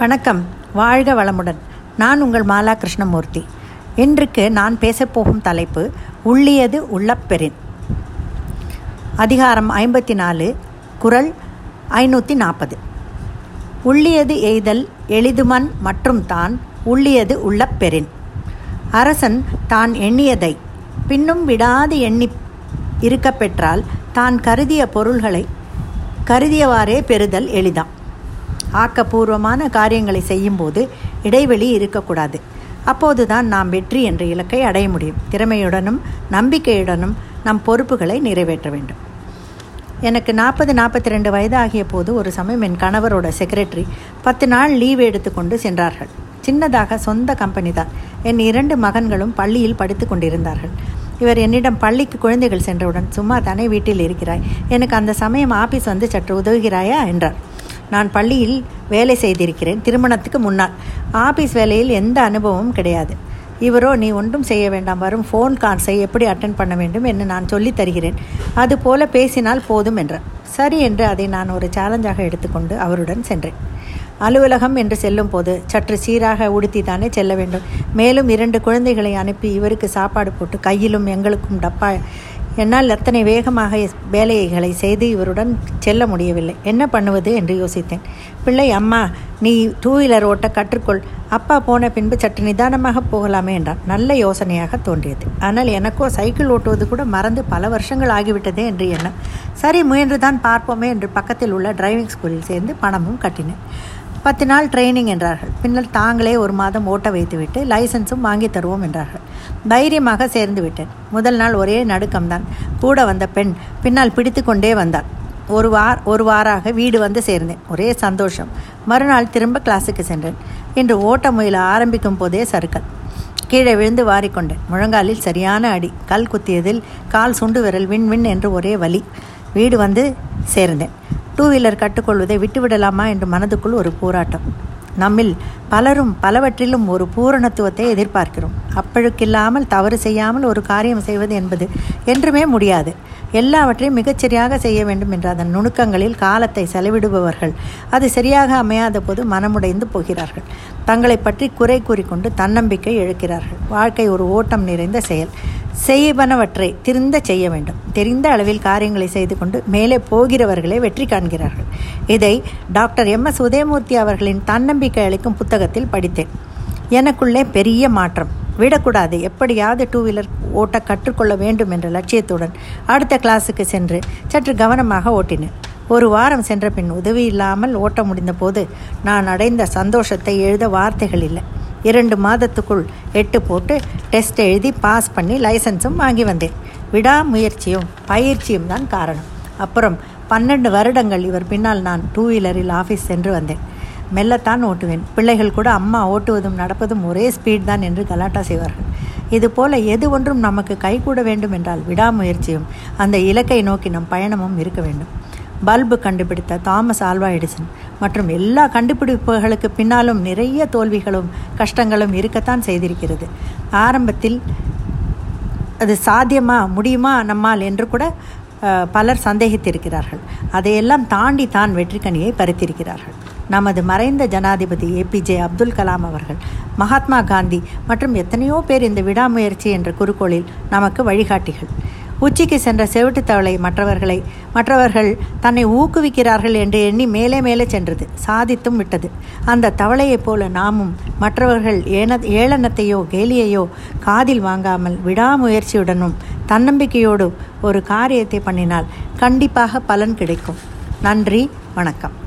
வணக்கம். வாழ்க வளமுடன். நான் உங்கள் மாலா கிருஷ்ணமூர்த்தி. இன்றுக்கு நான் பேசப்போகும் தலைப்பு உள்ளியது உள்ளப்பெறின் அதிகாரம் ஐம்பத்தி நாலு குரல் ஐநூற்றி நாற்பது உள்ளியது எய்தல் எளிதுமன் மற்றும் தான் உள்ளியது உள்ளப்பெறின் அரசன் தான் எண்ணியதை பின்னும் விடாது எண்ணி இருக்க பெற்றால் தான் கருதிய பொருள்களை கருதியவாறே பெறுதல் எளிதாம். ஆக்கப்பூர்வமான காரியங்களை செய்யும்போது இடைவெளி இருக்கக்கூடாது. அப்போதுதான் நாம் வெற்றி என்ற இலக்கை அடைய முடியும். திறமையுடனும் நம்பிக்கையுடனும் நம் பொறுப்புகளை நிறைவேற்ற வேண்டும். எனக்கு நாற்பது நாற்பத்தி ரெண்டு வயது ஆகிய போது ஒரு சமயம் என் கணவரோட செக்ரட்டரி பத்து நாள் லீவ் எடுத்துக்கொண்டு சென்றார்கள். சின்னதாக சொந்த கம்பெனி தான். என் இரண்டு மகன்களும் பள்ளியில் படித்து கொண்டிருந்தார்கள். இவர் என்னிடம் பள்ளிக்கு குழந்தைகள் சென்றவுடன் சும்மா தானே வீட்டில் இருக்கிறாய். எனக்கு அந்த சமயம் ஆபீஸ் வந்து சற்று உதவுகிறாயா? என்றார். நான் பள்ளியில் வேலை செய்திருக்கிறேன் திருமணத்துக்கு முன்னால். ஆபீஸ் வேலையில் எந்த அனுபவமும் கிடையாது. இவரோ நீ ஒன்றும் செய்ய வேண்டாம். வரும் ஃபோன் கால்ஸை எப்படி அட்டன் பண்ண வேண்டும் என்று நான் சொல்லித் தருகிறேன். அது போல பேசினால் போதும் என்றார். சரி என்று அதை நான் ஒரு சேலஞ்சாக எடுத்துக்கொண்டு அவருடன் சென்றேன். அலுவலகம் என்று செல்லும் போது சற்று சீராக உடுத்தி தானே செல்ல வேண்டும். மேலும் இரண்டு குழந்தைகளை அனுப்பி இவருக்கு சாப்பாடு போட்டு கையிலும் எங்களுக்கும் டப்பா என்னால் அத்தனை வேகமாக வேலைகளை செய்து இவருடன் செல்ல முடியவில்லை. என்ன பண்ணுவது? என்று யோசித்தேன். பிள்ளை அம்மா நீ டூ வீலர் ஓட்ட கற்றுக்கொள். அப்பா போன பின்பு சற்று நிதானமாக போகலாமே என்றான். நல்ல யோசனையாக தோன்றியது. ஆனால் எனக்கோ சைக்கிள் ஓட்டுவது கூட மறந்து பல வருஷங்கள் ஆகிவிட்டதே என்று எண்ணம் சரி முயன்றுதான் பார்ப்போமே என்று பக்கத்தில் உள்ள டிரைவிங் ஸ்கூலில் சேர்ந்து பணமும் கட்டினேன். பத்து நாள் ட்ரைனிங் என்றார்கள். பின்னர் தாங்களே ஒரு மாதம் ஓட்ட வைத்துவிட்டு லைசன்ஸும் வாங்கி தருவோம் என்றார்கள். தைரியமாக சேர்ந்து விட்டேன். முதல் நாள் ஒரே நடுக்கம்தான். கூட வந்த பெண் பின்னால் பிடித்து கொண்டே வந்தாள். ஒரு வார் ஒரு வாராக வீடு வந்து சேர்ந்தேன். ஒரே சந்தோஷம். மறுநாள் திரும்ப கிளாஸுக்கு சென்றேன். இன்று ஓட்ட முயல ஆரம்பிக்கும் போதே சறுக்கல். கீழே விழுந்து வாரிக்கொண்டேன். முழங்காலில் சரியான அடி கல் குத்தியதில் கால் சுண்டு விரல் விண் விண் என்று ஒரே வலி. வீடு வந்து சேர்ந்தேன். டூ வீலர் கற்றுக்கொள்வதை விட்டுவிடலாமா என்று மனதுக்குள் ஒரு போராட்டம். நம்மில் பலரும் பலவற்றிலும் ஒரு பூரணத்துவத்தை எதிர்பார்க்கிறோம். அப்பழுக்கில்லாமல் தவறு செய்யாமல் ஒரு காரியம் செய்வது என்பது என்றுமே முடியாது. எல்லாவற்றையும் மிகச்சரியாக செய்ய வேண்டும் என்ற அதன் நுணுக்கங்களில் காலத்தை செலவிடுபவர்கள் அது சரியாக அமையாத போது மனமுடைந்து போகிறார்கள். தங்களை பற்றி குறை கூறிக்கொண்டு தன்னம்பிக்கை இழக்கிறார்கள். வாழ்க்கை ஒரு ஓட்டம் நிறைந்த செயல். செய்வனவற்றை திருந்த செய்ய வேண்டும். தெரிந்த அளவில் காரியங்களை செய்து கொண்டு மேலே போகிறவர்களே வெற்றி காண்கிறார்கள். இதை டாக்டர் எம். எஸ். உதயமூர்த்தி அவர்களின் தன்னம்பிக்கை அளிக்கும் புத்தகத்தில் படித்தேன். எனக்குள்ளே பெரிய மாற்றம். விடக்கூடாது. எப்படியாவது டூ வீலர் ஓட்ட கற்றுக்கொள்ள வேண்டும் என்ற லட்சியத்துடன் அடுத்த கிளாஸுக்கு சென்று சற்று கவனமாக ஓட்டினேன். ஒரு வாரம் சென்ற பின் உதவி இல்லாமல் ஓட்ட முடிந்த போது நான் அடைந்த சந்தோஷத்தை எழுத வார்த்தைகள் இல்லை. இரண்டு மாதத்துக்குள் எட்டு போட்டு டெஸ்ட் எழுதி பாஸ் பண்ணி லைசன்ஸும் வாங்கி வந்தேன். விடாமுயற்சியும் பயிற்சியும் தான் காரணம். அப்புறம் பன்னெண்டு வருடங்கள் இவர் பின்னால் நான் டூ வீலரில் ஆஃபீஸ் சென்று வந்தேன். மெல்லத்தான் ஓட்டுவேன். பிள்ளைகள் கூட அம்மா ஓட்டுவதும் நடப்பதும் ஒரே ஸ்பீட் தான் என்று கலாட்டா செய்வார்கள். இதுபோல எது ஒன்றும் நமக்கு கைகூட வேண்டும் என்றால் விடாமுயற்சியும் அந்த இலக்கை நோக்கி நம் பயணமும் இருக்க வேண்டும். பல்பு கண்டுபிடித்த தாமஸ் ஆல்வா எடிசன் மற்றும் எல்லா கண்டுபிடிப்புகளுக்கு பின்னாலும் நிறைய தோல்விகளும் கஷ்டங்களும் இருக்கத்தான் செய்திருக்கிறது. ஆரம்பத்தில் அது சாத்தியமா முடியுமா நம்மால் என்று கூட பலர் சந்தேகித்திருக்கிறார்கள். அதையெல்லாம் தாண்டி தான் வெற்றிக்கனியை பறித்திருக்கிறார்கள். நமது மறைந்த ஜனாதிபதி ஏபிஜே அப்துல் கலாம் அவர்கள் மகாத்மா காந்தி மற்றும் எத்தனையோ பேர் இந்த விடாமுயற்சி என்ற குறுக்கோளில் நமக்கு வழிகாட்டிகள். உச்சிக்கு சென்ற செவிட்டு தவளை மற்றவர்களை மற்றவர்கள் தன்னை ஊக்குவிக்கிறார்கள் என்று எண்ணி மேலே மேலே சென்றது சாதித்தும் விட்டது. அந்த தவளையைப் போல நாமும் மற்றவர்கள் ஏன ஏளனத்தையோ கேலியையோ காதில் வாங்காமல் விடாமுயற்சியுடனும் தன்னம்பிக்கையோடு ஒரு காரியத்தை பண்ணினால் கண்டிப்பாக பலன் கிடைக்கும். நன்றி வணக்கம்.